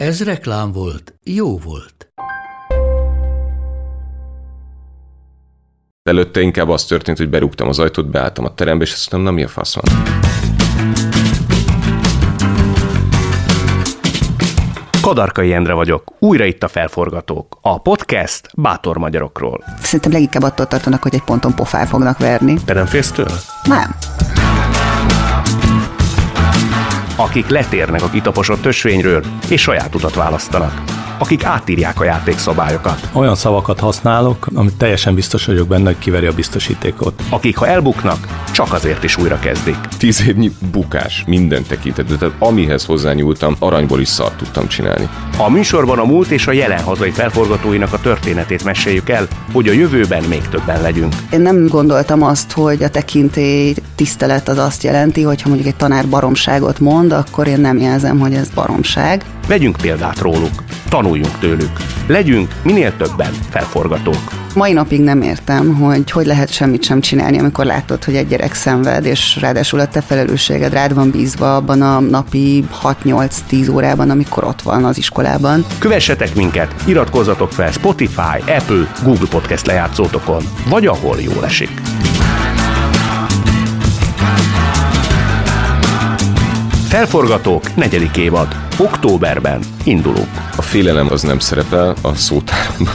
Ez reklám volt, jó volt. Előtte inkább az történt, hogy berúgtam az ajtót, beálltam a terembe, és azt mondtam, na mi a faszon? Kadarkai Endre vagyok, újra itt a Felforgatók, a podcast bátor magyarokról. Szerintem leginkább attól tartanak, hogy egy ponton pofán fognak verni. Te nem félsz tőle? Nem. Akik letérnek a kitaposott ösvényről, és saját utat választanak. Akik átírják a játékszabályokat. Olyan szavakat használok, amit teljesen biztos vagyok benne, hogy kiveri a biztosítékot. Akik, ha elbuknak, csak azért is újra kezdik. Tíz évnyi bukás minden tekintetben, tehát amihez hozzányúltam, aranyból is szart tudtam csinálni. A műsorban a múlt és a jelen hazai felforgatóinak a történetét meséljük el, hogy a jövőben még többen legyünk. Én nem gondoltam azt, hogy a tekintély tisztelet az azt jelenti, hogy ha mondjuk egy tanár baromságot mond, akkor én nem jelzem, hogy ez baromság. Vegyünk példát róluk, tanuljunk tőlük. Legyünk minél többen felforgatók. Mai napig nem értem, hogy hogy lehet semmit sem csinálni, amikor látod, hogy egy gyerek szenved, és ráadásul a te felelősséged rád van bízva abban a napi 6-8-10 órában, amikor ott van az iskolában. Kövessetek minket, iratkozzatok fel Spotify, Apple, Google Podcast lejátszótokon, vagy ahol jól esik. Felforgatók negyedik évad. Októberben indulunk. A félelem az nem szerepel a szótáromban.